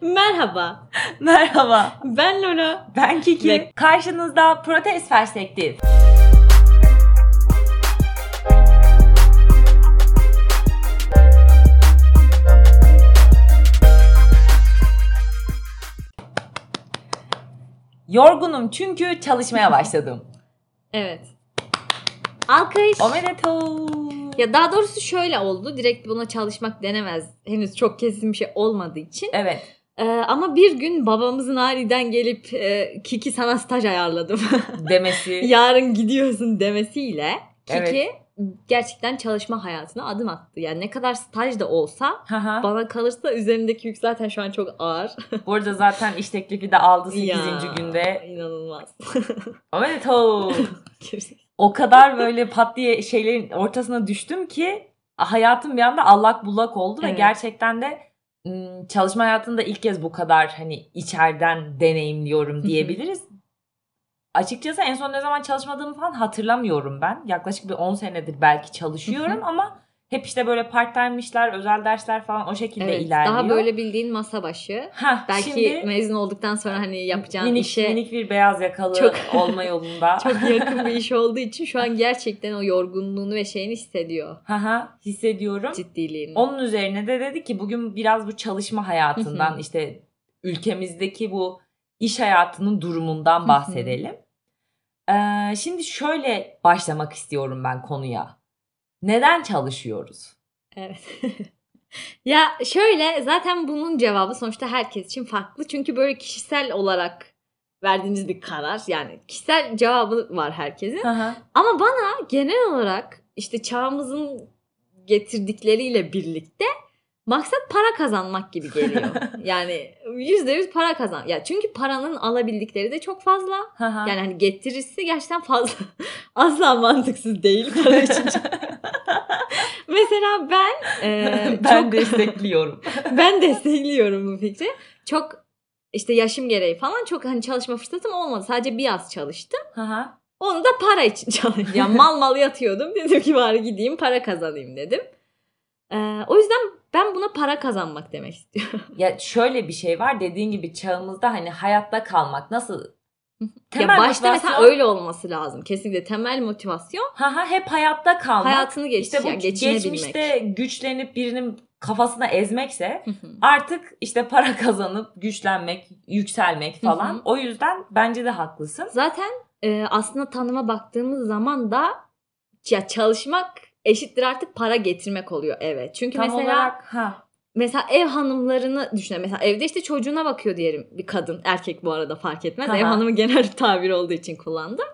Merhaba. Merhaba. Ben Lora. Ben Kiki. Ve- Karşınızda Protest Perspektif. Yorgunum çünkü çalışmaya başladım. Evet. Alkış. Omedeto. Ya daha doğrusu şöyle oldu. Direkt buna çalışmak denemez. Henüz çok kesin bir şey olmadığı için. Evet. Ee, ama bir gün babamızın aniden gelip e, Kiki sana staj ayarladım. Demesi. Yarın gidiyorsun demesiyle Kiki Evet. gerçekten çalışma hayatına adım attı. Yani ne kadar staj da olsa bana kalırsa üzerindeki yük zaten şu an çok ağır. Bu arada zaten iş teklifi de aldı 8. Ya, günde. İnanılmaz. Omedeto. o kadar böyle pat diye şeylerin ortasına düştüm ki hayatım bir anda allak bullak oldu ve Evet. gerçekten de çalışma hayatında ilk kez bu kadar hani içeriden deneyimliyorum diyebiliriz. Açıkçası en son ne zaman çalışmadığımı falan hatırlamıyorum ben. Yaklaşık bir 10 senedir belki çalışıyorum ama hep işte böyle part time işler, özel dersler falan o şekilde evet, ilerliyor. daha böyle bildiğin masa başı. Hah, Belki şimdi mezun olduktan sonra hani yapacağın minik, işe minik bir beyaz yakalı Çok- olma yolunda. çok yakın bir iş olduğu için şu an gerçekten o yorgunluğunu ve şeyini hissediyor. Haha, hissediyorum. Ciddiliğini. Onun üzerine de dedi ki bugün biraz bu çalışma hayatından işte ülkemizdeki bu iş hayatının durumundan bahsedelim. Ee, şimdi şöyle başlamak istiyorum ben konuya. Neden çalışıyoruz? Evet. ya şöyle zaten bunun cevabı sonuçta herkes için farklı. Çünkü böyle kişisel olarak verdiğiniz bir karar. Yani kişisel cevabı var herkesin. Ama bana genel olarak işte çağımızın getirdikleriyle birlikte maksat para kazanmak gibi geliyor. yani yüzde yüz para kazan. Ya çünkü paranın alabildikleri de çok fazla. Yani hani getirisi gerçekten fazla. Asla mantıksız değil para için. Mesela ben e, ben çok destekliyorum. ben destekliyorum bu fikri. Çok işte yaşım gereği falan çok hani çalışma fırsatım olmadı. Sadece bir yaz çalıştım. Onu da para için çalıştım. Yani mal mal yatıyordum. Dedim ki bari gideyim para kazanayım dedim. Ee, o yüzden ben buna para kazanmak demek istiyorum. ya şöyle bir şey var dediğin gibi çağımızda hani hayatta kalmak nasıl ya Temel başta mesela motivasyon- öyle olması lazım. Kesinlikle temel motivasyon Haha, hep hayatta kalmak. hayatını geç, İşte bu yani geçmişte güçlenip birinin kafasına ezmekse artık işte para kazanıp güçlenmek, yükselmek falan. O yüzden bence de haklısın. Zaten e, aslında tanıma baktığımız zaman da ya çalışmak eşittir artık para getirmek oluyor eve. Çünkü Tam mesela olarak ha. mesela ev hanımlarını düşünelim. Mesela evde işte çocuğuna bakıyor diyelim bir kadın. Erkek bu arada fark etmez. Aha. Ev hanımı genel tabir olduğu için kullandım.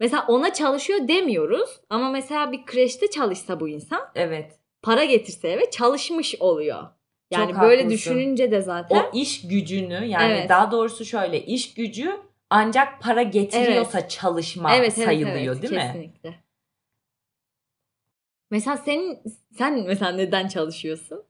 Mesela ona çalışıyor demiyoruz. Ama mesela bir kreşte çalışsa bu insan Evet. para getirse eve çalışmış oluyor. Yani Çok böyle haklısın. düşününce de zaten O iş gücünü yani Evet. daha doğrusu şöyle iş gücü ancak para getiriyorsa çalışma evet, evet, sayılıyor evet, değil mi? Kesinlikle. Mesela senin sen mesela neden çalışıyorsun?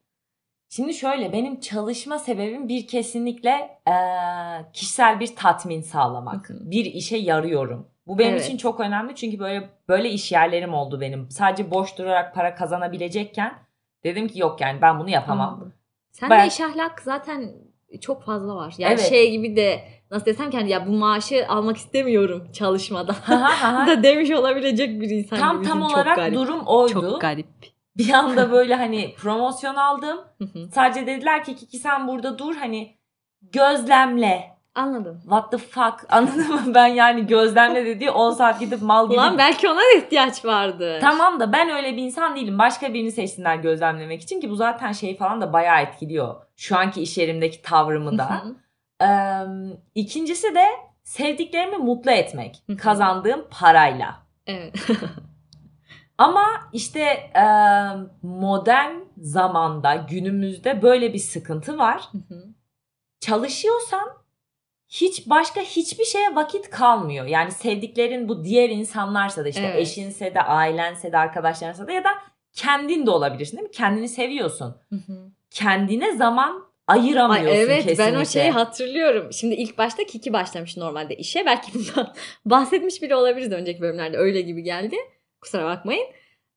Şimdi şöyle benim çalışma sebebim bir kesinlikle eee, kişisel bir tatmin sağlamak. Bir işe yarıyorum. Bu benim Evet. için çok önemli çünkü böyle böyle iş yerlerim oldu benim. Sadece boş durarak para kazanabilecekken dedim ki yok yani ben bunu yapamam. Anladım. Sen Bayağı- de iş ahlak zaten çok fazla var. Yani Evet. şey gibi de nasıl desem ki hani ya bu maaşı almak istemiyorum çalışmadan da demiş olabilecek bir insan tam tam Çok olarak garip. durum oydu. Çok garip. Bir anda böyle hani promosyon aldım. Sadece dediler ki Kiki sen burada dur hani gözlemle. Anladım. What the fuck anladın mı? Ben yani gözlemle dediği 10 saat gidip mal gibi Ulan belki ona da ihtiyaç vardı. Tamam da ben öyle bir insan değilim. Başka birini seçsinler gözlemlemek için ki bu zaten şey falan da bayağı etkiliyor. Şu anki iş yerimdeki tavrımı da. Ee, ikincisi de sevdiklerimi mutlu etmek. Kazandığım parayla. evet. Ama işte e, modern zamanda günümüzde böyle bir sıkıntı var. Hı hı. Çalışıyorsan hiç başka hiçbir şeye vakit kalmıyor. Yani sevdiklerin bu diğer insanlarsa da işte Evet. eşinse de ailense de arkadaşlarınsa da ya da kendin de olabilirsin değil mi? Kendini seviyorsun. Hı hı. Kendine zaman Ay ayıramıyorsun evet kesinlikle. ben o şeyi hatırlıyorum. Şimdi ilk başta Kiki başlamış normalde işe. Belki bundan bahsetmiş bile olabiliriz önceki bölümlerde. Öyle gibi geldi. Kusura bakmayın.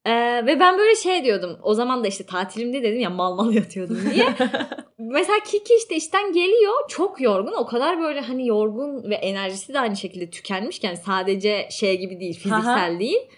Ee, ve ben böyle şey diyordum. O zaman da işte tatilimde dedim ya mal mal yatıyordum diye. Mesela Kiki işte işten geliyor çok yorgun. O kadar böyle hani yorgun ve enerjisi de aynı şekilde tükenmişken sadece şey gibi değil fiziksel değil.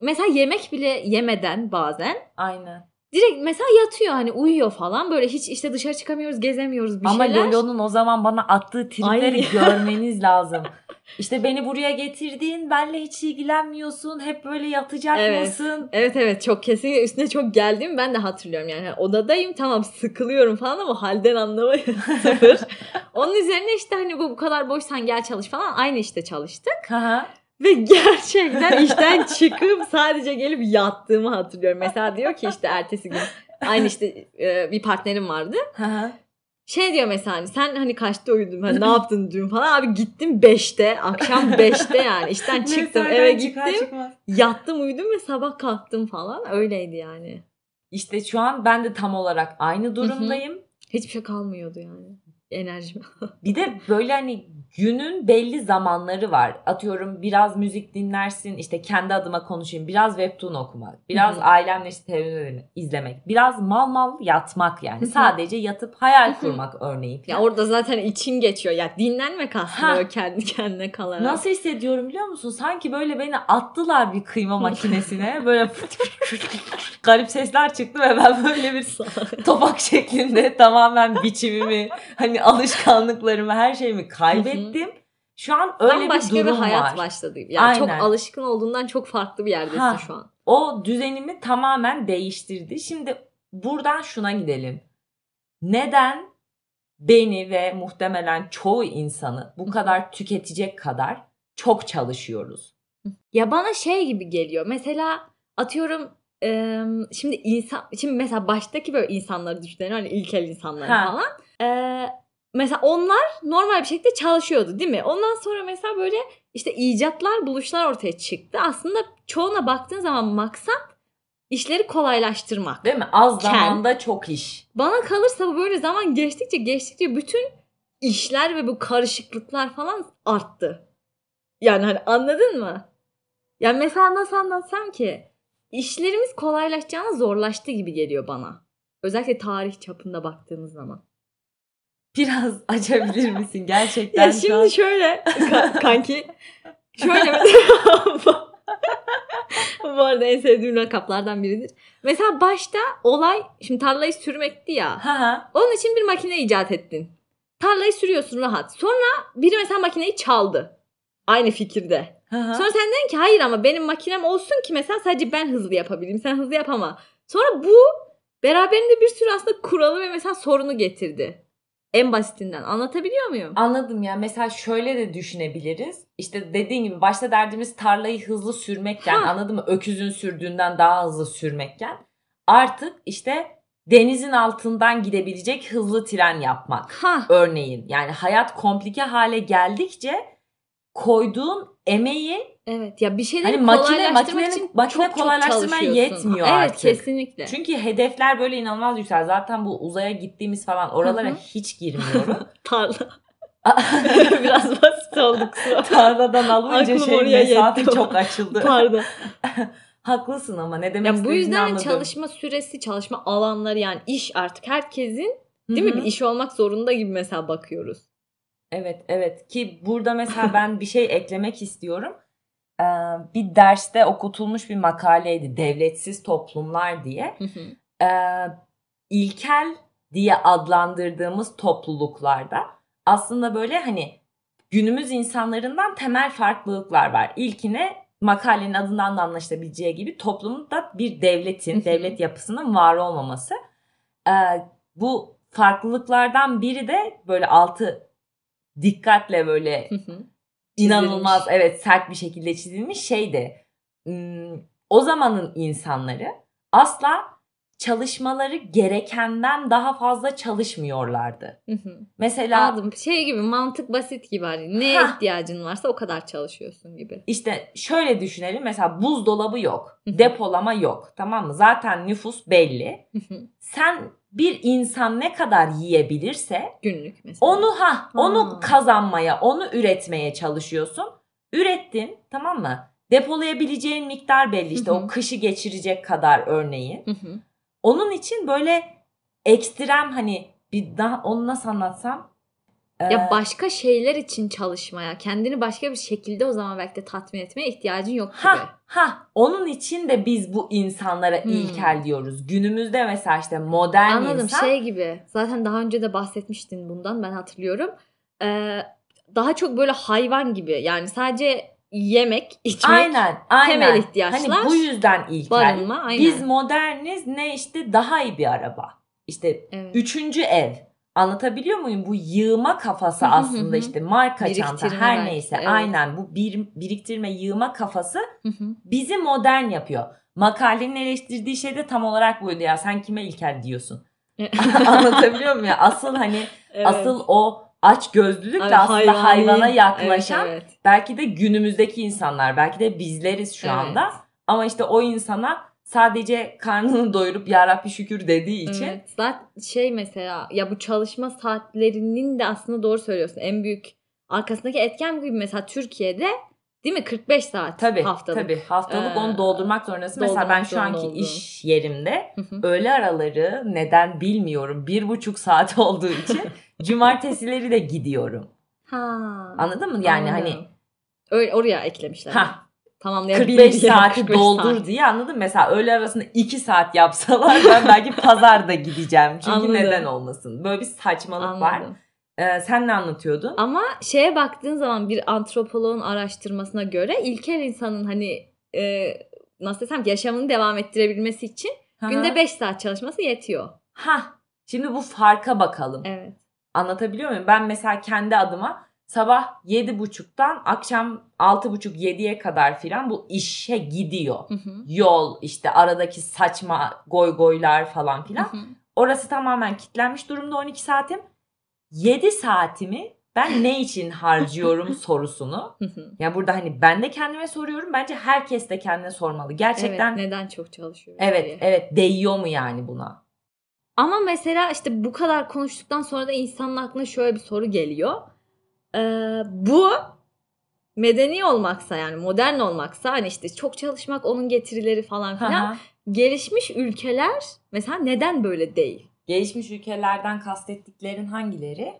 Mesela yemek bile yemeden bazen. Aynen. Direkt mesela yatıyor hani uyuyor falan böyle hiç işte dışarı çıkamıyoruz gezemiyoruz bir Ama şeyler. Ama Lolo'nun o zaman bana attığı tripleri görmeniz lazım. İşte beni buraya getirdin, benle hiç ilgilenmiyorsun, hep böyle yatacak evet. mısın? Evet evet çok kesinlikle üstüne çok geldiğimi ben de hatırlıyorum yani. Odadayım tamam sıkılıyorum falan ama halden anlamayı sıfır. Onun üzerine işte hani bu bu kadar boşsan gel çalış falan aynı işte çalıştık. Ve gerçekten işten çıkıp sadece gelip yattığımı hatırlıyorum. Mesela diyor ki işte ertesi gün aynı işte bir partnerim vardı. şey diyor mesela hani sen hani kaçta uyudun hani ne yaptın dün falan abi gittim 5'te akşam 5'te yani işten çıktım eve gittim çıkar, yattım uyudum ve sabah kalktım falan öyleydi yani. İşte şu an ben de tam olarak aynı durumdayım. Hiçbir şey kalmıyordu yani enerjim. bir de böyle hani günün belli zamanları var. Atıyorum biraz müzik dinlersin işte kendi adıma konuşayım. Biraz webtoon okumak. Biraz Hı-hı. ailemle işte televizyon izlemek. Biraz mal mal yatmak yani. Hı-hı. Sadece yatıp hayal kurmak örneğin. Ya orada zaten için geçiyor. Ya dinlenmek aslında kendi kendine kalarak. Nasıl hissediyorum biliyor musun? Sanki böyle beni attılar bir kıyma makinesine. böyle garip sesler çıktı ve ben böyle bir topak şeklinde tamamen biçimimi hani alışkanlıklarımı her şeyimi kaybettim ettim. Şu an öyle başka bir durum bir hayat var. başladı. Yani Aynen. çok alışkın olduğundan çok farklı bir yerdesin ha, şu an. O düzenimi tamamen değiştirdi. Şimdi buradan şuna gidelim. Neden beni ve muhtemelen çoğu insanı bu kadar tüketecek kadar çok çalışıyoruz? Ya bana şey gibi geliyor. Mesela atıyorum şimdi insan şimdi mesela baştaki böyle insanları düşünelim hani ilkel insanlar falan. E, mesela onlar normal bir şekilde çalışıyordu değil mi? Ondan sonra mesela böyle işte icatlar, buluşlar ortaya çıktı. Aslında çoğuna baktığın zaman maksat işleri kolaylaştırmak. Değil mi? Az zamanda çok iş. Bana kalırsa bu böyle zaman geçtikçe geçtikçe bütün işler ve bu karışıklıklar falan arttı. Yani hani anladın mı? Yani mesela nasıl anlatsam ki işlerimiz kolaylaşacağına zorlaştı gibi geliyor bana. Özellikle tarih çapında baktığımız zaman. Biraz açabilir misin gerçekten? ya şimdi an... şöyle kanki şöyle mesela bu arada en sevdiğim lakaplardan biridir. Mesela başta olay şimdi tarlayı sürmekti ya. onun için bir makine icat ettin. Tarlayı sürüyorsun rahat. Sonra biri mesela makineyi çaldı. Aynı fikirde. Sonra sen dedin ki hayır ama benim makinem olsun ki mesela sadece ben hızlı yapabileyim. Sen hızlı yapama. Sonra bu beraberinde bir sürü aslında kuralı ve mesela sorunu getirdi. En basitinden anlatabiliyor muyum? Anladım ya. Mesela şöyle de düşünebiliriz. İşte dediğin gibi başta derdimiz tarlayı hızlı sürmekken ha. anladın mı? Öküzün sürdüğünden daha hızlı sürmekken artık işte denizin altından gidebilecek hızlı tren yapmak. Ha. Örneğin yani hayat komplike hale geldikçe koyduğun emeği Evet ya bir şeyleri hani makine, makinenin, için makine çok, kolaylaştırmaya çok yetmiyor evet, artık. Evet kesinlikle. Çünkü hedefler böyle inanılmaz yüksel. Zaten bu uzaya gittiğimiz falan oralara hiç girmiyorum. Tarla. Biraz basit olduk. Tarladan alınca şey mesafe çok açıldı. Pardon. Haklısın ama ne demek ya Bu yüzden anladım. çalışma süresi, çalışma alanları yani iş artık herkesin değil Hı-hı. mi bir iş olmak zorunda gibi mesela bakıyoruz. Evet evet ki burada mesela ben bir şey eklemek istiyorum bir derste okutulmuş bir makaleydi. Devletsiz toplumlar diye. ilkel diye adlandırdığımız topluluklarda aslında böyle hani günümüz insanlarından temel farklılıklar var. İlkine makalenin adından da anlaşılabileceği gibi toplumda bir devletin, devlet yapısının var olmaması. bu farklılıklardan biri de böyle altı dikkatle böyle inanılmaz evet sert bir şekilde çizilmiş şeydi. O zamanın insanları asla çalışmaları gerekenden daha fazla çalışmıyorlardı. Mesela Anladım. şey gibi mantık basit gibi hani neye ha. ihtiyacın varsa o kadar çalışıyorsun gibi. İşte şöyle düşünelim mesela buzdolabı yok, depolama yok tamam mı? Zaten nüfus belli. Sen bir insan ne kadar yiyebilirse günlük mesela. Onu ha, onu ha. kazanmaya, onu üretmeye çalışıyorsun. Ürettin, tamam mı? depolayabileceğin miktar belli işte o kışı geçirecek kadar örneğin. Onun için böyle ekstrem hani bir daha onu nasıl anlatsam ya başka şeyler için çalışmaya, kendini başka bir şekilde o zaman belki de tatmin etmeye ihtiyacın yok gibi. Ha, ha. Onun için de biz bu insanlara hmm. ilkel diyoruz. Günümüzde mesela işte modern Anladım, insan. şey gibi. Zaten daha önce de bahsetmiştin bundan ben hatırlıyorum. Ee, daha çok böyle hayvan gibi. Yani sadece yemek, içmek, aynen, aynen. temel ihtiyaçlar. Hani bu yüzden ilkel. Barınma, aynen. Biz moderniz ne işte daha iyi bir araba. İşte evet. üçüncü ev Anlatabiliyor muyum? Bu yığma kafası aslında işte marka çanta her neyse evet. aynen bu bir, biriktirme yığma kafası bizi modern yapıyor. Makalenin eleştirdiği şey de tam olarak buydu ya sen kime ilkel diyorsun. Anlatabiliyor muyum ya? Asıl hani evet. asıl o aç gözlülük de aslında hayvani. hayvana yaklaşan evet, evet. belki de günümüzdeki insanlar belki de bizleriz şu evet. anda. Ama işte o insana sadece karnını doyurup ya Rabbi şükür dediği için. Evet. Zaten şey mesela ya bu çalışma saatlerinin de aslında doğru söylüyorsun. En büyük arkasındaki etken gibi mesela Türkiye'de değil mi 45 saat tabii, haftalık. Tabii haftalık ee, onu doldurmak zorundasın. Doldurmak mesela ben şu anki oldu. iş yerimde öğle araları neden bilmiyorum bir buçuk saat olduğu için cumartesileri de gidiyorum. Ha. Anladın mı? Yani hani Anladım. hani Öyle oraya eklemişler. Ha, tamamlayabildiği 45 saati 45 doldur saat. diye anladın Mesela öğle arasında 2 saat yapsalar ben belki pazarda gideceğim. Çünkü Anladım. neden olmasın? Böyle bir saçmalık Anladım. var. Ee, sen ne anlatıyordun? Ama şeye baktığın zaman bir antropoloğun araştırmasına göre ilkel insanın hani e, nasıl desem yaşamını devam ettirebilmesi için Aha. günde 5 saat çalışması yetiyor. Ha. Şimdi bu farka bakalım. Evet. Anlatabiliyor muyum? Ben mesela kendi adıma sabah yedi buçuktan akşam altı buçuk yediye kadar filan bu işe gidiyor. Hı hı. Yol işte aradaki saçma goy goylar falan filan. Hı hı. Orası tamamen kitlenmiş durumda 12 saatim. 7 saatimi ben ne için harcıyorum sorusunu. ya yani burada hani ben de kendime soruyorum. Bence herkes de kendine sormalı. Gerçekten evet, neden çok çalışıyor? Evet, diye. evet değiyor mu yani buna? Ama mesela işte bu kadar konuştuktan sonra da insanın aklına şöyle bir soru geliyor e, bu medeni olmaksa yani modern olmaksa hani işte çok çalışmak onun getirileri falan filan. Gelişmiş ülkeler mesela neden böyle değil? Gelişmiş ülkelerden kastettiklerin hangileri?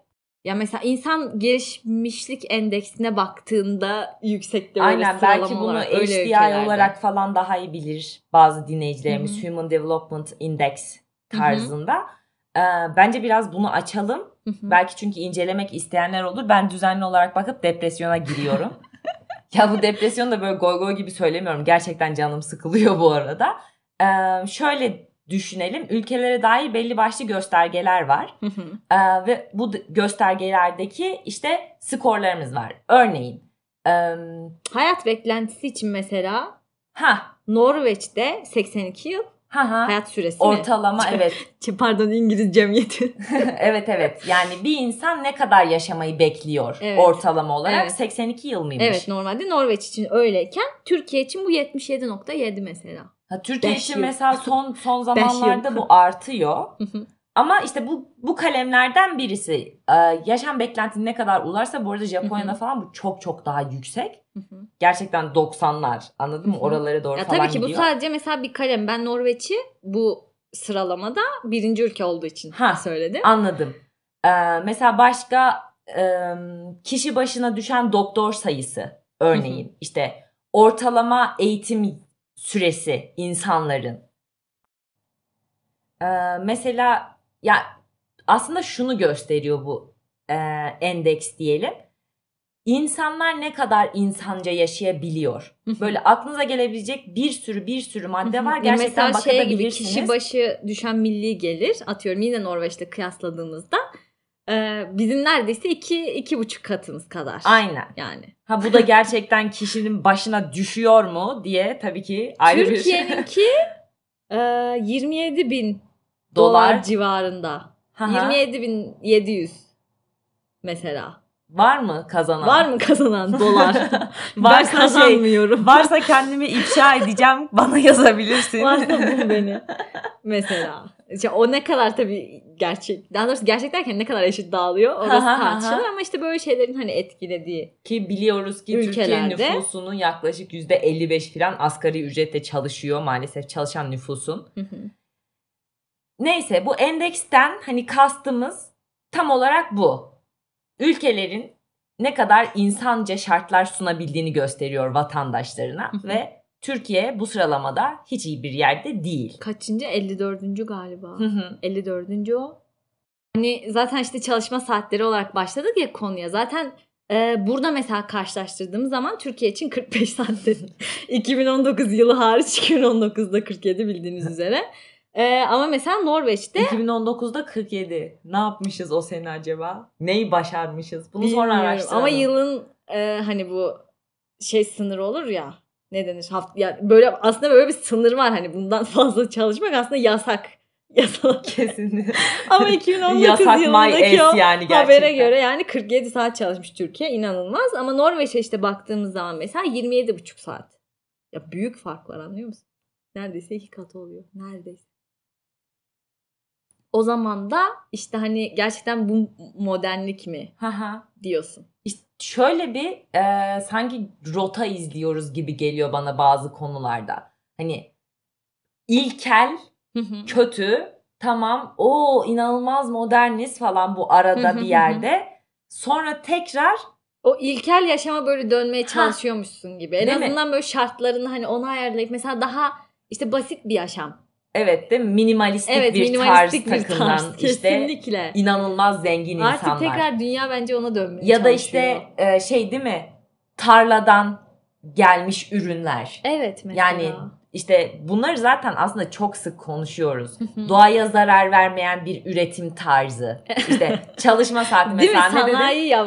Ya mesela insan gelişmişlik endeksine baktığında yüksekte böyle Aynen belki bunu olarak, HDI olarak falan daha iyi bilir bazı dinleyicilerimiz. Hı-hı. Human Development Index tarzında. Hı-hı. Ee, bence biraz bunu açalım. Hı hı. Belki çünkü incelemek isteyenler olur. Ben düzenli olarak bakıp depresyona giriyorum. ya bu depresyon da böyle goy goy gibi söylemiyorum. Gerçekten canım sıkılıyor bu arada. Ee, şöyle düşünelim. Ülkelere dair belli başlı göstergeler var. Hı hı. Ee, ve bu göstergelerdeki işte skorlarımız var. Örneğin. E, Hayat beklentisi için mesela ha Norveç'te 82 yıl Ha ha. Hayat süresi Ortalama mi? evet. Pardon İngilizcem yeti. evet evet. Yani bir insan ne kadar yaşamayı bekliyor evet. ortalama olarak? Evet. 82 yıl mıymış? Evet normalde Norveç için öyleyken Türkiye için bu 77.7 mesela. Ha, Türkiye Beş için yıl. mesela son son zamanlarda bu artıyor. Ama işte bu bu kalemlerden birisi. Ee, yaşam beklentinin ne kadar ularsa bu arada Japonya'da falan bu çok çok daha yüksek. Gerçekten 90'lar anladın mı? Oralara doğru ya falan Tabii ki gidiyor. bu sadece mesela bir kalem. Ben Norveç'i bu sıralamada birinci ülke olduğu için ha, söyledim. Anladım. Ee, mesela başka e, kişi başına düşen doktor sayısı örneğin işte ortalama eğitim süresi insanların. Ee, mesela ya aslında şunu gösteriyor bu e, endeks diyelim. İnsanlar ne kadar insanca yaşayabiliyor. Böyle aklınıza gelebilecek bir sürü bir sürü madde var. Gerçekten Mesela şey gibi kişi başı düşen milli gelir atıyorum yine Norveç'te kıyasladığınızda e, bizim neredeyse iki, iki buçuk katımız kadar. Aynen. Yani. Ha bu da gerçekten kişinin başına düşüyor mu diye tabii ki ayrı Türkiye'ninki bir... e, 27 bin dolar, dolar civarında. 27.700 mesela. Var mı kazanan? Var mı kazanan dolar? varsa ben şey, kazanmıyorum. Şey, varsa kendimi ifşa edeceğim. Bana yazabilirsin. varsa bul beni. Mesela. İşte o ne kadar tabii gerçek, daha doğrusu gerçek derken ne kadar eşit dağılıyor orası tartışılır ama işte böyle şeylerin hani etkilediği. Ki biliyoruz ki ülkelerde, Türkiye nüfusunun yaklaşık %55 falan asgari ücretle çalışıyor maalesef çalışan nüfusun. Neyse bu endeksten hani kastımız tam olarak bu. Ülkelerin ne kadar insanca şartlar sunabildiğini gösteriyor vatandaşlarına ve Türkiye bu sıralamada hiç iyi bir yerde değil. Kaçıncı? 54. galiba. 54. o. Hani zaten işte çalışma saatleri olarak başladık ya konuya. Zaten e, burada mesela karşılaştırdığımız zaman Türkiye için 45 saat 2019 yılı hariç 2019'da 47 bildiğiniz üzere. Ee, ama mesela Norveç'te 2019'da 47. Ne yapmışız o sene acaba? Neyi başarmışız? Bunu sonra araştıralım. Ama yılın e, hani bu şey sınırı olur ya. Ne denir? Haft ya böyle aslında böyle bir sınır var hani bundan fazla çalışmak aslında yasak. Yasak kesinlikle. Ama 2019 Yasak yılındaki o yani habere göre yani 47 saat çalışmış Türkiye inanılmaz. Ama Norveç'e işte baktığımız zaman mesela 27,5 saat. Ya büyük fark var anlıyor musun? Neredeyse iki katı oluyor. Neredeyse. O zaman da işte hani gerçekten bu modernlik mi diyorsun. İşte şöyle bir e, sanki rota izliyoruz gibi geliyor bana bazı konularda. Hani ilkel, kötü, tamam o inanılmaz moderniz falan bu arada bir yerde. Sonra tekrar o ilkel yaşama böyle dönmeye çalışıyormuşsun gibi. En Değil azından mi? böyle şartlarını hani ona ayarlayıp mesela daha işte basit bir yaşam Evet mi? Minimalistik evet, bir minimalistik tarz bir takılan tarz. işte Kesinlikle. inanılmaz zengin Artık insanlar. Artık tekrar dünya bence ona dönmeye Ya da işte e, şey değil mi? Tarladan gelmiş ürünler. Evet mesela. Yani işte bunları zaten aslında çok sık konuşuyoruz. Doğaya zarar vermeyen bir üretim tarzı. İşte çalışma saati Değil mesela mi? Sanayi ya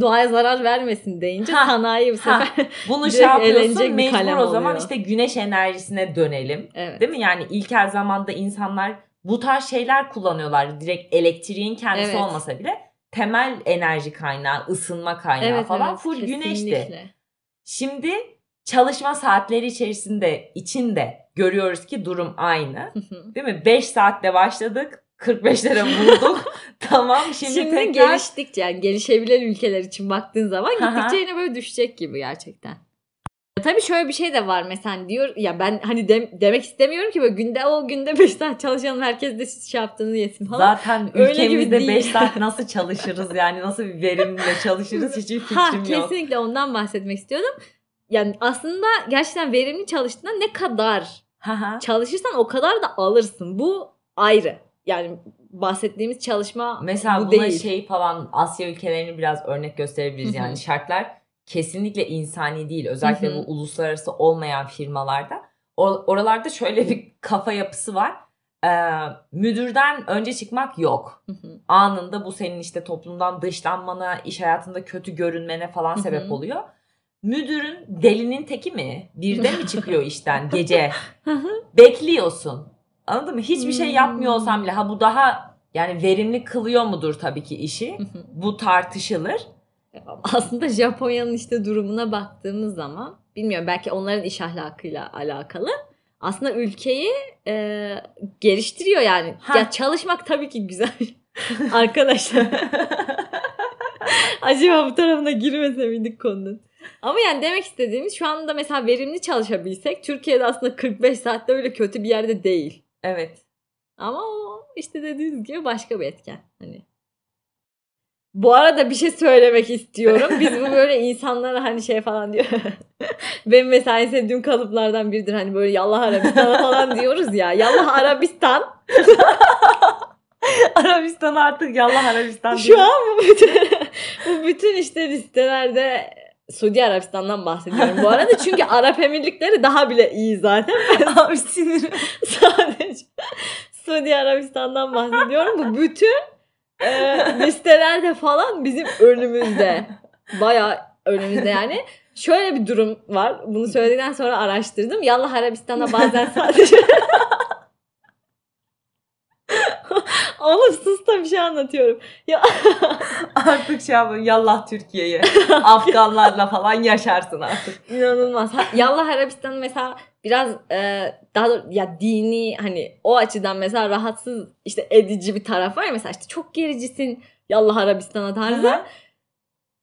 doğaya zarar vermesin deyince ha, sanayi bu sefer ha. Bunu şey yapıyorsun mecbur o zaman oluyor. işte güneş enerjisine dönelim. Evet. Değil mi? Yani ilkel zamanda insanlar bu tarz şeyler kullanıyorlar. Direkt elektriğin kendisi evet. olmasa bile temel enerji kaynağı, ısınma kaynağı evet, falan evet, full kesinlikle. güneşti. Şimdi çalışma saatleri içerisinde içinde görüyoruz ki durum aynı. Değil mi? 5 saatte başladık. 45'lere vurduk. tamam şimdi, şimdi tekrar... geliştikçe yani gelişebilen ülkeler için baktığın zaman gittikçe yine böyle düşecek gibi gerçekten. Tabii şöyle bir şey de var mesela diyor ya ben hani de, demek istemiyorum ki böyle günde o günde 5 saat çalışalım herkes de şey yaptığını yesin falan. Zaten Öyle ülkemizde 5 saat nasıl çalışırız yani nasıl bir verimle çalışırız hiçbir fikrim ha, yok. Kesinlikle ondan bahsetmek istiyordum yani aslında gerçekten verimli çalıştığında ne kadar çalışırsan o kadar da alırsın. Bu ayrı. Yani bahsettiğimiz çalışma Mesela bu buna değil. şey falan Asya ülkelerini biraz örnek gösterebiliriz. yani şartlar kesinlikle insani değil. Özellikle bu uluslararası olmayan firmalarda. Oralarda şöyle bir kafa yapısı var. Ee, müdürden önce çıkmak yok. Anında bu senin işte toplumdan dışlanmana, iş hayatında kötü görünmene falan sebep oluyor müdürün delinin teki mi? Birde mi çıkıyor işten gece? Bekliyorsun. Anladın mı? Hiçbir şey yapmıyor olsam bile ha bu daha yani verimli kılıyor mudur tabii ki işi. bu tartışılır. Aslında Japonya'nın işte durumuna baktığımız zaman bilmiyorum belki onların iş ahlakıyla alakalı. Aslında ülkeyi e, geliştiriyor yani. Ha. Ya çalışmak tabii ki güzel. Arkadaşlar. Acaba bu tarafına girmese miydik konunun? Ama yani demek istediğimiz şu anda mesela verimli çalışabilsek Türkiye'de aslında 45 saatte öyle kötü bir yerde değil. Evet. Ama o işte dediğiniz gibi başka bir etken. Hani bu arada bir şey söylemek istiyorum. Biz bu böyle insanlara hani şey falan diyor. Benim mesela en sevdiğim kalıplardan biridir. Hani böyle Yallah Arabistan falan diyoruz ya. Yallah Arabistan. Arabistan artık Yallah Arabistan. Şu an bu bütün, bu bütün işte listelerde Suudi Arabistan'dan bahsediyorum bu arada. Çünkü Arap Emirlikleri daha bile iyi zaten. Abi sinirim. Sadece Suudi Arabistan'dan bahsediyorum. Bu bütün e, listelerde falan bizim önümüzde. Baya önümüzde yani. Şöyle bir durum var. Bunu söyledikten sonra araştırdım. Yallah Arabistan'a bazen sadece Sus da bir şey anlatıyorum. Ya artık şey yapın yallah Türkiye'ye. Afganlarla falan yaşarsın artık. İnanılmaz. Yallah Arabistan mesela biraz e, daha doğrusu, ya dini hani o açıdan mesela rahatsız işte edici bir taraf var ya mesela işte çok gericisin Yallah Arabistan'a tarzı.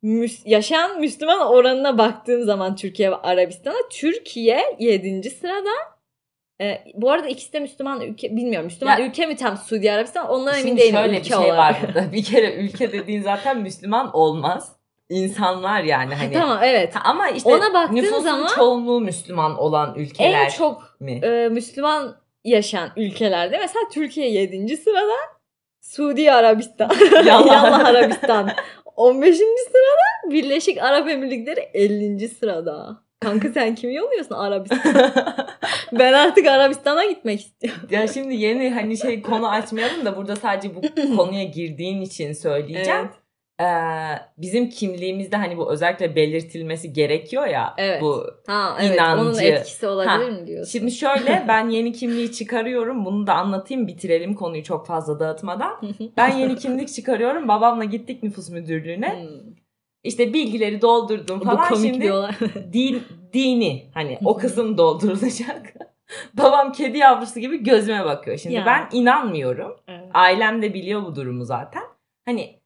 Müs- yaşayan Müslüman oranına baktığım zaman Türkiye ve Arabistan'a Türkiye 7. sırada. E, bu arada ikisi de Müslüman ülke bilmiyorum Müslüman Ya- ülke mi tam Suudi Arabistan ondan emin değilim şöyle bir ülke şey olarak. var burada. Bir kere ülke dediğin zaten Müslüman olmaz. İnsanlar yani hani. tamam evet. Ha, Ama işte Ona baktığın nüfusun zaman- çoğunluğu Müslüman olan ülkeler En çok mi? e, Müslüman yaşayan ülkelerde mesela Türkiye 7. sırada Suudi Arabistan. Yallah Arabistan 15. sırada Birleşik Arap Emirlikleri 50. sırada. Kanka sen kimi yolluyorsun Arabistan? ben artık Arabistan'a gitmek istiyorum. ya şimdi yeni hani şey konu açmayalım da burada sadece bu konuya girdiğin için söyleyeceğim. Evet. Ee, bizim kimliğimizde hani bu özellikle belirtilmesi gerekiyor ya. Evet. Bu Ha evet İnancı. onun etkisi olabilir Ha, mi diyorsun? Şimdi şöyle ben yeni kimliği çıkarıyorum. Bunu da anlatayım bitirelim konuyu çok fazla dağıtmadan. Ben yeni kimlik çıkarıyorum. Babamla gittik nüfus müdürlüğüne. Hmm. İşte bilgileri doldurdum Bu falan. komik Şimdi bir olay. din, dini hani o kısım doldurulacak. Babam kedi yavrusu gibi gözüme bakıyor. Şimdi Ya. ben inanmıyorum. Evet. Ailem de biliyor bu durumu zaten. Hani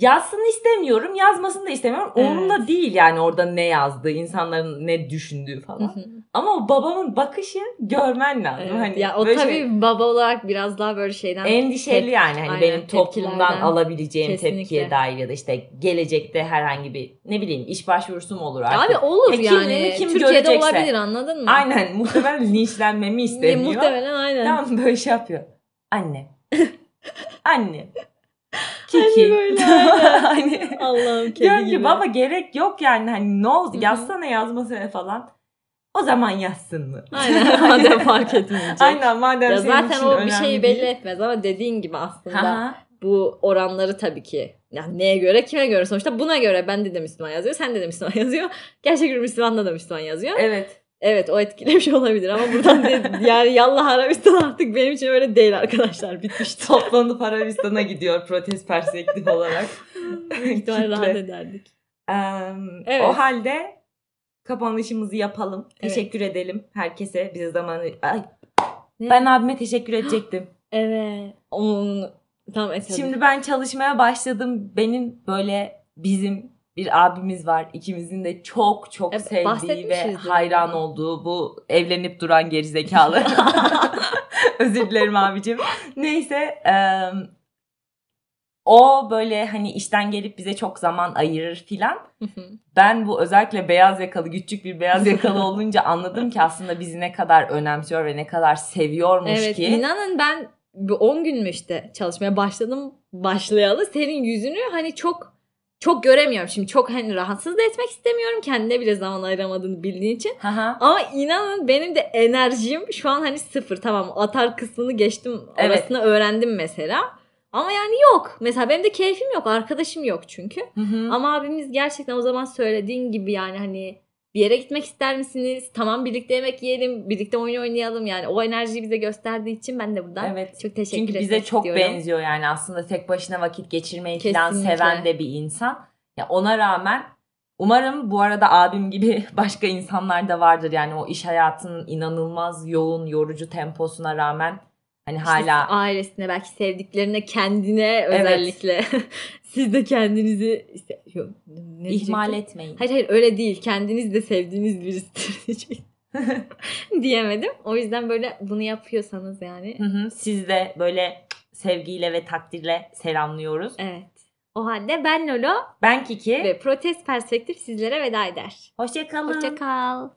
yazsın istemiyorum, yazmasını da istemiyorum. Evet. Umurumda değil yani orada ne yazdığı, insanların ne düşündüğü falan. Ama o babamın bakışı görmen lazım. Evet, Hani ya o böyle tabii şey- baba olarak biraz daha böyle şeyden endişeli tep- yani hani aynen, benim toplumdan alabileceğim Kesinlikle. tepkiye dair ya da işte gelecekte herhangi bir ne bileyim iş başvurusum olur artık. Abi olur Ya kimliğini yani. kim Türkiye'de görecekse. olabilir anladın mı? Aynen muhtemelen linçlenmemi istemiyor. Muhtemelen aynen. Tamam böyle şey yapıyor. Anne. Anne. Hani Kiki. böyle, aynen. hani, Allah'ım kedi diyorum gibi. ki baba gerek yok yani hani ne oldu yazsana yazmasana falan. O zaman yazsın mı? Aynen madem fark etmeyecek. Aynen madem Ya senin zaten için o bir şeyi değil. belli etmez ama dediğin gibi aslında Aha. bu oranları tabii ki yani neye göre kime göre sonuçta buna göre bende de Müslüman yazıyor sende de Müslüman yazıyor. Gerçek bir Müslüman'da da Müslüman yazıyor. Evet. Evet o etkilemiş olabilir ama buradan de, yani yallah Arabistan artık benim için öyle değil arkadaşlar bitmişti. Toplanıp Arabistan'a gidiyor protest perspektif olarak. Büyük ihtimalle rahat ederdik. Em, Evet. O halde kapanışımızı yapalım. Evet. Teşekkür edelim herkese. Bize zamanı... Ay, Ne? ben abime teşekkür edecektim. Evet. Onun tam et hadi. Şimdi ben çalışmaya başladım. Benim böyle bizim bir abimiz var. İkimizin de çok çok Evet, sevdiği ve hayran olduğu bu evlenip duran gerizekalı. Özür dilerim abicim. Neyse em, o böyle hani işten gelip bize çok zaman ayırır filan. Ben bu özellikle beyaz yakalı küçük bir beyaz yakalı olunca anladım ki aslında bizi ne kadar önemsiyor ve ne kadar seviyormuş Evet ki. inanın ben bir 10 gün mü işte çalışmaya başladım başlayalı senin yüzünü hani çok çok göremiyorum. Şimdi çok hani rahatsız da etmek istemiyorum. Kendine bile zaman ayıramadığını bildiğin için. Haha. Ama inanın benim de enerjim şu an hani sıfır. Tamam atar kısmını geçtim. Evet. Orasını öğrendim mesela. Ama yani yok. Mesela benim de keyfim yok. Arkadaşım yok çünkü. Hı hı. Ama abimiz gerçekten o zaman söylediğin gibi yani hani bir yere gitmek ister misiniz? Tamam birlikte yemek yiyelim, birlikte oyun oynayalım. Yani o enerjiyi bize gösterdiği için ben de buradan Evet. çok teşekkür Çünkü etmek bize çok istiyorum. benziyor yani aslında tek başına vakit geçirmeyi falan Kesinlikle. seven de bir insan. Ya ona rağmen umarım bu arada abim gibi başka insanlar da vardır yani o iş hayatının inanılmaz yoğun, yorucu temposuna rağmen hani İşte hala ailesine belki sevdiklerine kendine özellikle siz de kendinizi işte, yok, ne ihmal diyecektim? etmeyin. Hayır hayır öyle değil. Kendiniz de sevdiğiniz diyecektim. diyemedim. O yüzden böyle bunu yapıyorsanız yani. Hı hı. Siz de böyle sevgiyle ve takdirle selamlıyoruz. Evet. O halde ben Lolo Ben Kiki. ve Protest Perspektif sizlere veda eder. Hoşçakalın. Hoşça kal.